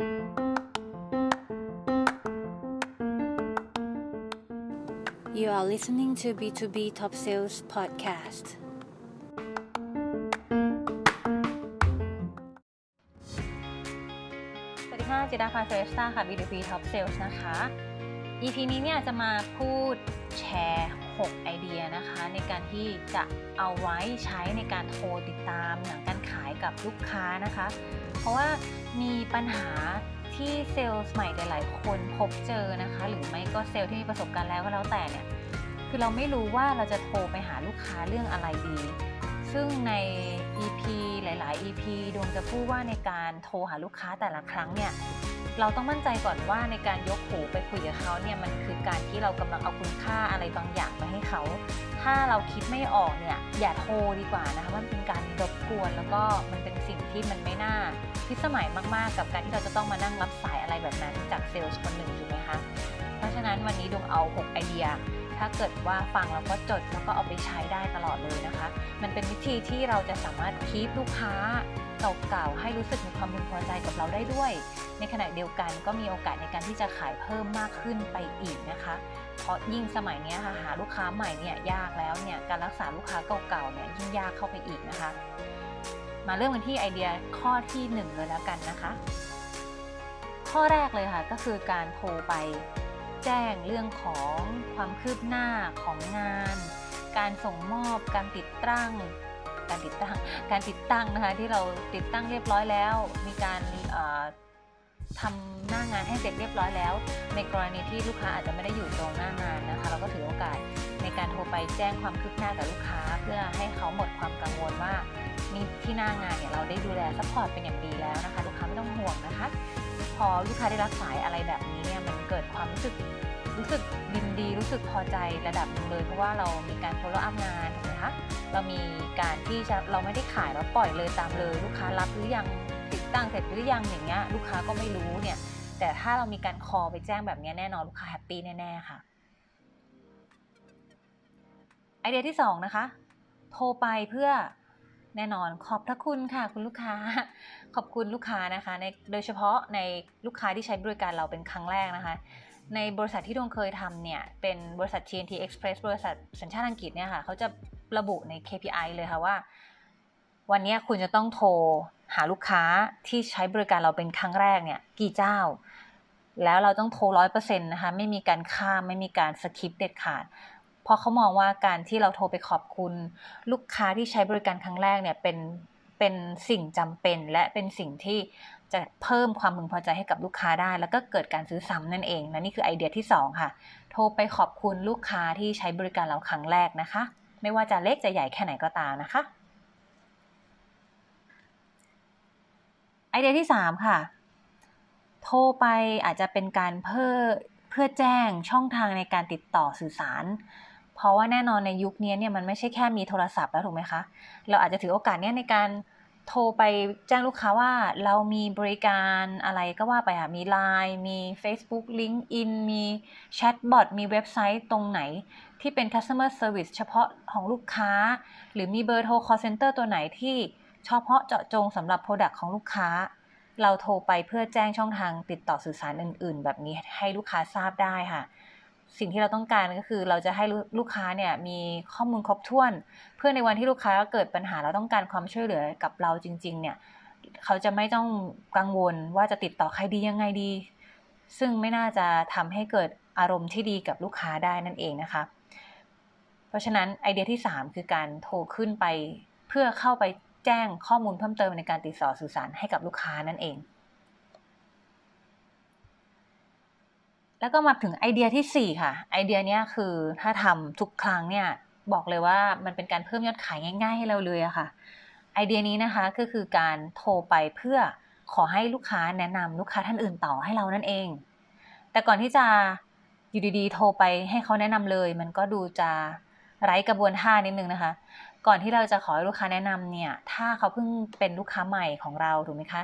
You are listening to B2B Top Sales Podcast สวัสดีค่ะจิดาพาเฟสตาค่ะ B2B Top Sales นะคะ EP นี้เนี่ยจะมาพูดแชร์ 6 ไอเดียนะคะ ในการที่จะเอาไว้ใช้ในการโทรติดตามหนังการขายกับลูกค้านะคะ เพราะว่ามีปัญหาที่เซลล์ใหม่หลาย ๆ คนพบเจอนะคะ หรือไม่ก็เซลล์ที่มีประสบการณ์แล้วก็แล้วแต่เนี่ยคือเราไม่รู้ว่าเราจะโทรไปหาลูกค้าเรื่องอะไรดี ซึ่งใน EP หลาย ๆ EP ดวงจะพูดว่าในการโทรหาลูกค้าแต่ละครั้งเนี่ยเราต้องมั่นใจก่อนว่าในการยกหูไปคุยกับเขาเนี่ยมันคือการที่เรากำลังเอาคุณค่าอะไรบางอย่างมาให้เขา ถ้าเราคิดไม่ออกเนี่ยอย่าโทรดีกว่านะคะมันเป็นการรบกวนแล้วก็มันเป็นสิ่งที่มันไม่น่าพิสมัยมากๆ กับการที่เราจะต้องมานั่งรับสายอะไรแบบนั้นจากเซลล์คนหนึ่งถูกไหมคะเพราะฉะนั้นวันนี้ดวงเอา 6 ไอเดีย ถ้าเกิดว่าฟังแล้วก็จดแล้วก็เอาไปใช้ได้ตลอดเลยนะคะ มันเป็นวิธีที่เราจะสามารถคีปลูกค้าเก่าๆให้รู้สึกมีความพึงพอใจกับเราได้ด้วย ในขณะเดียวกันก็มีโอกาสในการที่จะขายเพิ่มมากขึ้นไปอีกนะคะ เพราะยิ่งสมัยนี้ค่ะหาลูกค้าใหม่เนี่ยยากแล้วเนี่ยการรักษาลูกค้าเก่าๆเนี่ยยิ่งยากเข้าไปอีกนะคะ มาเริ่มกันที่ไอเดียข้อที่ 1 เลยแล้วกันนะคะ ข้อแรกเลยค่ะก็คือการโทรไป แจ้งเรื่องของความคืบหน้าของงาน การส่งมอบการติดตั้ง การติดตั้งการติดตั้งนะคะที่เราติดตั้งเรียบร้อยแล้ว มีการทำหน้างานให้เสร็จเรียบร้อยแล้ว ในกรณีที่ลูกค้าอาจจะไม่ได้อยู่ตรงหน้างานนะคะ เราก็ถือโอกาสในการโทรไปแจ้งความคืบหน้ากับลูกค้า เพื่อให้เขาหมดความกังวลว่านี่ที่หน้างานเนี่ยเราได้ดูแล support เป็นอย่างดีแล้วนะคะ ลูกค้าไม่ต้องห่วงนะคะ พอลูกค้าได้รับสายอะไรแบบนี้เนี่ยมันเกิดความรู้สึกรู้สึกยินดีรู้สึกพอใจระดับหนึ่งเลย เพราะว่าเรามีการ follow up งานถูกไหมคะเรามีการที่จะเราไม่ได้ขายเราปล่อยเลยตามเลย ลูกค้ารับหรือยังติดตั้งเสร็จหรือยังอย่างเงี้ยลูกค้าก็ไม่รู้เนี่ยแต่ถ้าเรามีการคอไปแจ้งแบบนี้แน่นอนลูกค้าแฮปปี้แน่ๆค่ะไอเดียที่2นะคะโทรไปเพื่อ แน่นอนขอบพระคุณค่ะคุณลูกค้า ขอบคุณลูกค้านะคะในโดยเฉพาะในลูกค้าที่ใช้บริการเราเป็นครั้งแรกนะคะ ในบริษัทที่ดวงเคยทำเนี่ย เป็นบริษัท TNT Express บริษัทสัญชาติอังกฤษเนี่ยค่ะเขาจะระบุใน KPI เลยค่ะว่า วันนี้คุณจะต้องโทรหาลูกค้าที่ใช้บริการเราเป็นครั้งแรกเนี่ยกี่เจ้า แล้วเราต้องโทรร้อยเปอร์เซ็นต์นะคะไม่มีการข้ามไม่มีการสคิปเด็ดขาด เพราะเขามองว่าการที่เราโทรไปขอบคุณ ลูกค้าที่ใช้บริการครั้งแรกเนี่ยเป็นเป็นสิ่งจำเป็น และเป็นสิ่งที่จะเพิ่มความพึงพอใจให้กับลูกค้าได้ แล้วก็เกิดการซื้อซ้ำนั่นเองและนี่คือไอเดียที่ 2 ค่ะ โทรไปขอบคุณลูกค้าที่ใช้บริการเราครั้งแรกนะคะ ไม่ว่าจะเล็กจะใหญ่แค่ไหนก็ตามนะคะ ไอเดียที่ 3 ค่ะ โทรไปอาจจะเป็นการเพื่อเพื่อแจ้งช่องทางในการติดต่อสื่อสาร เพราะว่าแน่นอนในยุคนี้เนี่ยมันไม่ใช่แค่มีโทรศัพท์แล้วถูกไหมคะ เราอาจจะถือโอกาสเนี่ยในการโทรไปแจ้งลูกค้าว่าเรามีบริการอะไรก็ว่าไปอะมี Line มี Facebook LinkedIn มีแชทบอทมีเว็บไซต์ตรงไหน ที่เป็น customer service เฉพาะของลูกค้า หรือมีเบอร์โทร call center ตัวไหนที่เฉพาะเจาะจงสำหรับ product ของลูกค้า เราโทรไปเพื่อแจ้งช่องทางติดต่อสื่อสารอื่น ๆ แบบนี้ให้ลูกค้าทราบได้ค่ะ สิ่งที่เราต้องการก็คือเราจะให้ลูกค้าเนี่ยมีข้อมูลครบถ้วน เพื่อในวันที่ลูกค้าเกิดปัญหาเราต้องการความช่วยเหลือกับเราจริง ๆ เนี่ยเขาจะไม่ต้องกังวลว่าจะติดต่อใครดียังไงดี ซึ่งไม่น่าจะทำให้เกิดอารมณ์ที่ดีกับลูกค้าได้นั่นเองนะคะ เพราะฉะนั้นไอเดียที่ 3 คือการโทรขึ้นไป เพื่อเข้าไปแจ้งข้อมูลเพิ่มเติมในการติดต่อสื่อสารให้กับลูกค้านั่นเอง แล้วก็มาถึงไอเดียที่ 4 ค่ะ ไอเดียนี้คือถ้าทำทุกครั้งเนี่ยบอกเลยว่ามันเป็นการเพิ่มยอดขายง่าย ๆ ให้เราเลยอะค่ะ ไอเดียนี้นะคะก็คือการโทรไปเพื่อขอให้ลูกค้าแนะนำลูกค้าท่านอื่นต่อให้เรานั่นเอง แต่ก่อนที่จะอยู่ดีๆ โทรไปให้เขาแนะนำเลย มันก็ดูจะไร้กระบวนท่านิดนึงนะคะ ก่อนที่เราจะขอให้ลูกค้าแนะนำเนี่ย ถ้าเขาเพิ่งเป็นลูกค้าใหม่ของเราถูกไหมคะ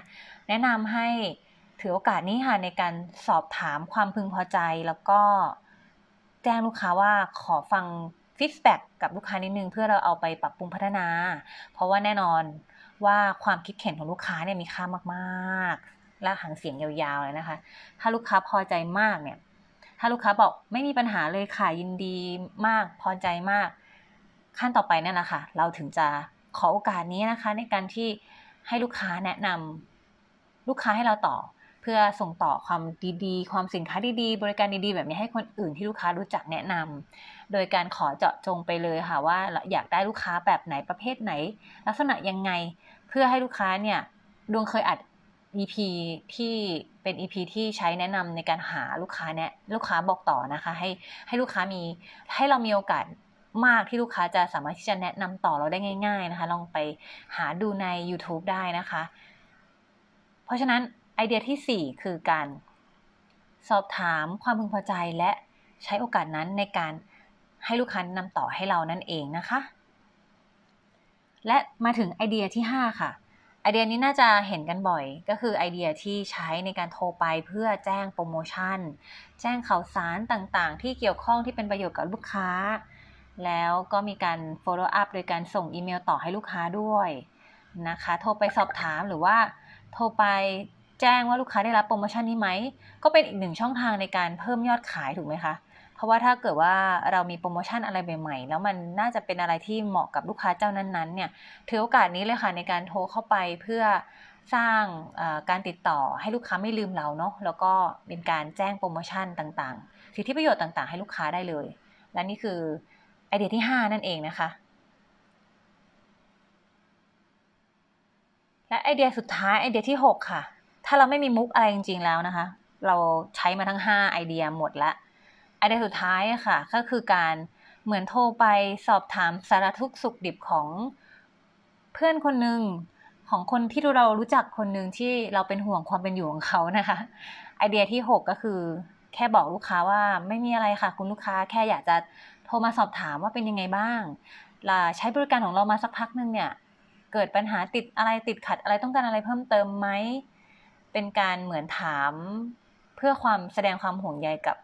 แนะนำให้ ถือโอกาสนี้ค่ะในการสอบถามความพึงพอใจ แล้วก็แจ้งลูกค้าว่าขอฟังfeedback กับลูกค้านิดนึงเพื่อเราเอาไปปรับปรุงพัฒนา เพราะว่าแน่นอนว่าความคิดเห็นของลูกค้าเนี่ยมีค่ามากๆลาหางเสียงยาวๆเลยนะคะ ถ้าลูกค้าพอใจมากเนี่ย ถ้าลูกค้าบอกไม่มีปัญหาเลยค่ะยินดีมากพอใจมาก ขั้นต่อไปนั่นแหละค่ะ เราถึงจะขอโอกาสนี้นะคะ ในการที่ให้ลูกค้าแนะนำลูกค้าให้เราต่อ เพื่อส่งต่อความดีๆ ความสินค้าดีๆ บริการดีๆ แบบนี้ให้คนอื่นที่ลูกค้ารู้จักแนะนำโดยการขอเจาะจงไปเลยค่ะว่าอยากได้ลูกค้าแบบไหนประเภทไหน ลักษณะยังไงเพื่อให้ลูกค้าเนี่ยดวงเคยอัด EP ที่เป็น EP ที่ใช้แนะนำในการหาลูกค้าเนี่ยลูกค้าบอกต่อนะคะ ให้ให้ลูกค้ามีให้เรามีโอกาสมากที่ลูกค้าจะสามารถที่จะแนะนำต่อเราได้ง่าย ๆนะคะ ลองไปหาดูใน YouTube ได้นะคะ เพราะฉะนั้น ไอเดียที่ 4 คือการสอบถามความพึงพอใจและใช้โอกาสนั้นในการให้ลูกค้านำต่อให้เรานั่นเองนะคะ และมาถึงไอเดียที่ 5 ค่ะ ไอเดียนี้น่าจะเห็นกันบ่อย ก็คือไอเดียที่ใช้ในการโทรไปเพื่อแจ้งโปรโมชั่น แจ้งข่าวสารต่างๆ ที่เกี่ยวข้องที่เป็นประโยชน์กับลูกค้า แล้วก็มีการ follow up โดยการส่งอีเมลต่อให้ลูกค้าด้วยนะคะ โทรไปสอบถามหรือว่าโทรไป แจ้งว่าลูกค้าได้รับโปรโมชั่นนี้ไหม ก็เป็นอีกหนึ่งช่องทางในการเพิ่มยอดขายถูกไหมคะ เพราะว่าถ้าเกิดว่าเรามีโปรโมชั่นอะไรใหม่ๆ แล้วมันน่าจะเป็นอะไรที่เหมาะกับลูกค้าเจ้านั้นๆเนี่ย ถือโอกาสนี้เลยค่ะในการโทรเข้าไปเพื่อสร้างการติดต่อให้ลูกค้าไม่ลืมเราเนาะ แล้วก็เป็นการแจ้งโปรโมชั่นต่างๆ สิทธิประโยชน์ต่างๆ ให้ลูกค้าได้เลย และนี่คือไอเดียที่ 5 นั่นเองนะคะและไอเดียสุดท้ายไอเดียที่ 6 ค่ะ ถ้าเราไม่มีมุกอะไรจริงๆแล้วนะคะ เราใช้มาทั้ง 5 ไอเดียหมดล้วไอเดียสุดท้ายค่ะ ก็คือการเหมือนโทรไปสอบถามสารทุกสุขดิบของเพื่อนคนหนึ่งของคนที่เรารู้จักคนหนึ่งที่เราเป็นห่วงความเป็นอยู่ของเขานะคะ ไอเดียที่ 6 ก็คือ แค่บอกลูกค้าว่าไม่มีอะไรค่ะ คุณลูกค้าแค่อยากจะโทรมาสอบถามว่าเป็นยังไงบ้างล่ะใช้บริการของเรามาสักพักหนึ่งเนี่ย เกิดปัญหาติดอะไรติดขัดอะไรต้องการอะไรเพิ่มเติมไหม เป็นการเหมือนถามเพื่อความแสดงความห่วงใยกับ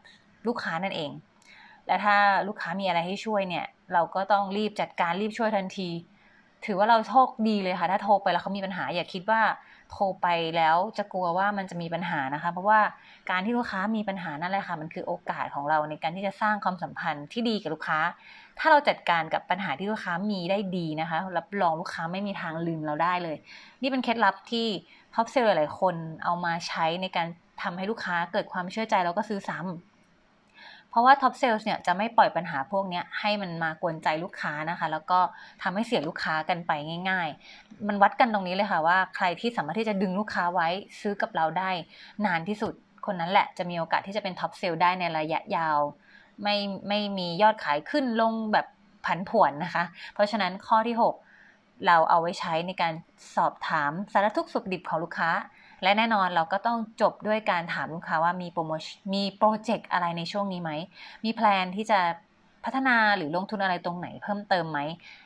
ลูกค้านั่นเอง และถ้าลูกค้ามีอะไรให้ช่วยเนี่ย เราก็ต้องรีบจัดการรีบช่วยทันที ถือว่าเราโชคดีเลยค่ะ ถ้าโทรไปแล้วเขามีปัญหาอย่าคิดว่าโทรไปแล้วจะกลัวว่ามันจะมีปัญหานะคะ เพราะว่าการที่ลูกค้ามีปัญหานั่นแหละค่ะ มันคือโอกาสของเราในการที่จะสร้างความสัมพันธ์ที่ดีกับลูกค้า ถ้าเราจัดการกับปัญหาที่ลูกค้ามีได้ดีนะคะ รับรองลูกค้าไม่มีทางลืมเราได้เลย นี่เป็นเคล็ดลับที่ top sales หลายคนเอามาใช้ในการทำให้ลูกค้าเกิดความเชื่อใจแล้วก็ซื้อซ้ำเพราะว่า top sales เนี่ยจะไม่ปล่อยปัญหาพวกนี้ให้มันมากวนใจลูกค้านะคะ แล้วก็ทำให้เสียลูกค้ากันไปง่าย ๆ มันวัดกันตรงนี้เลยค่ะว่าใครที่สามารถที่จะดึงลูกค้าไว้ซื้อกับเราได้ นานที่สุด คนนั้นแหละจะมีโอกาสที่จะเป็น top sales ได้ในระยะยาว ไม่ไม่มียอดขายขึ้นลงแบบผันผวนนะคะ เพราะฉะนั้นข้อที่ 6 เราเอาไว้ใช้ในการสอบถามสารทุกสุขดิบของลูกค้า และแน่นอนเราก็ต้องจบด้วยการถามลูกค้าว่ามีโปรโมชั่นมีโปรเจกต์อะไรในช่วงนี้ไหม มีแพลนที่จะพัฒนาหรือลงทุนอะไรตรงไหนเพิ่มเติมไหม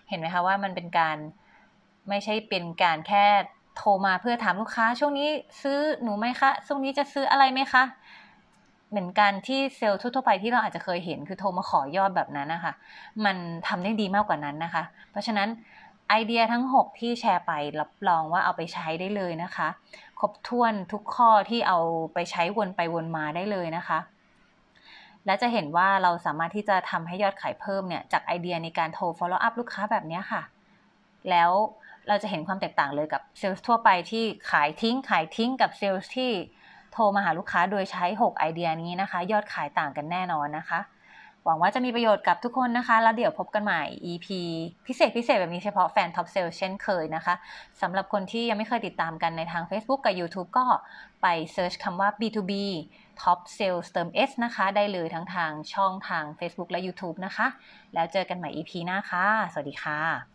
เห็นไหมคะว่ามันเป็นการไม่ใช่เป็นการแค่โทรมาเพื่อถามลูกค้า ช่วงนี้ซื้อหนูไหมคะ ช่วงนี้จะซื้ออะไรไหมคะ เหมือนกันที่เซลล์ทั่วไปที่เราอาจจะเคยเห็นคือโทรมาขอยอดแบบนั้นนะคะ มันทำได้ดีมากกว่านั้นนะคะ เพราะฉะนั้น ไอเดียทั้ง 6 ที่แชร์ไปรับรองว่าเอาไปใช้ได้เลยนะคะ ครบถ้วนทุกข้อที่เอาไปใช้วนไปวนมาได้เลยนะคะ และจะเห็นว่าเราสามารถที่จะทำให้ยอดขายเพิ่มเนี่ยจากไอเดียในการโทร follow up ลูกค้าแบบนี้ค่ะ แล้วเราจะเห็นความแตกต่างเลยกับเซลล์ทั่วไปที่ขายทิ้งขายทิ้งกับเซลล์ที่โทรมาหาลูกค้าโดยใช้ 6 ไอเดียนี้นะคะ ยอดขายต่างกันแน่นอนนะคะ หวังว่าจะมีประโยชน์กับทุกคนนะคะ แล้วเดี๋ยวพบกันใหม่ EP พิเศษพิเศษแบบนี้เฉพาะแฟน Top Sales เช่นเคยนะคะสำหรับคนที่ยังไม่เคยติดตามกันในทาง Facebook กับ YouTube ก็ไป search คำว่า B2B Top Sales เติม S นะคะ ได้เลยทั้งทางช่องทาง Facebook และ YouTube นะคะ แล้วเจอกันใหม่ EP หน้าค่ะ สวัสดีค่ะ